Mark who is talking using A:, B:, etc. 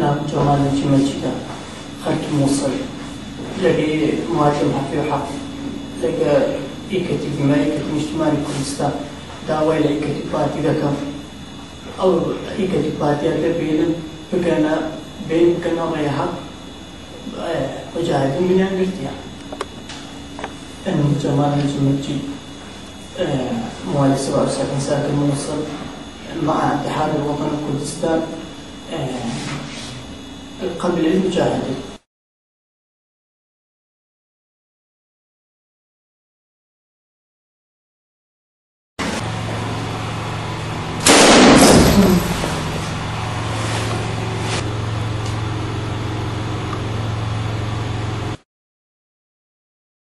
A: نعم جمال مجدا خط موصل. لقي مهاجم حق حق لقى إيكتي بما إيكتي مجتمعي كردستان داوي لإيكتي باتي ذكا أو إيكتي باتي أكا بين بكنا بين كنا غير حق مجاهد من أنجلتيا. أنه جمال مجد موالي سبع ساكن ساكن موصل. مع اتحاد الوطن الكردستان kabileyi mücahidi. Hmm.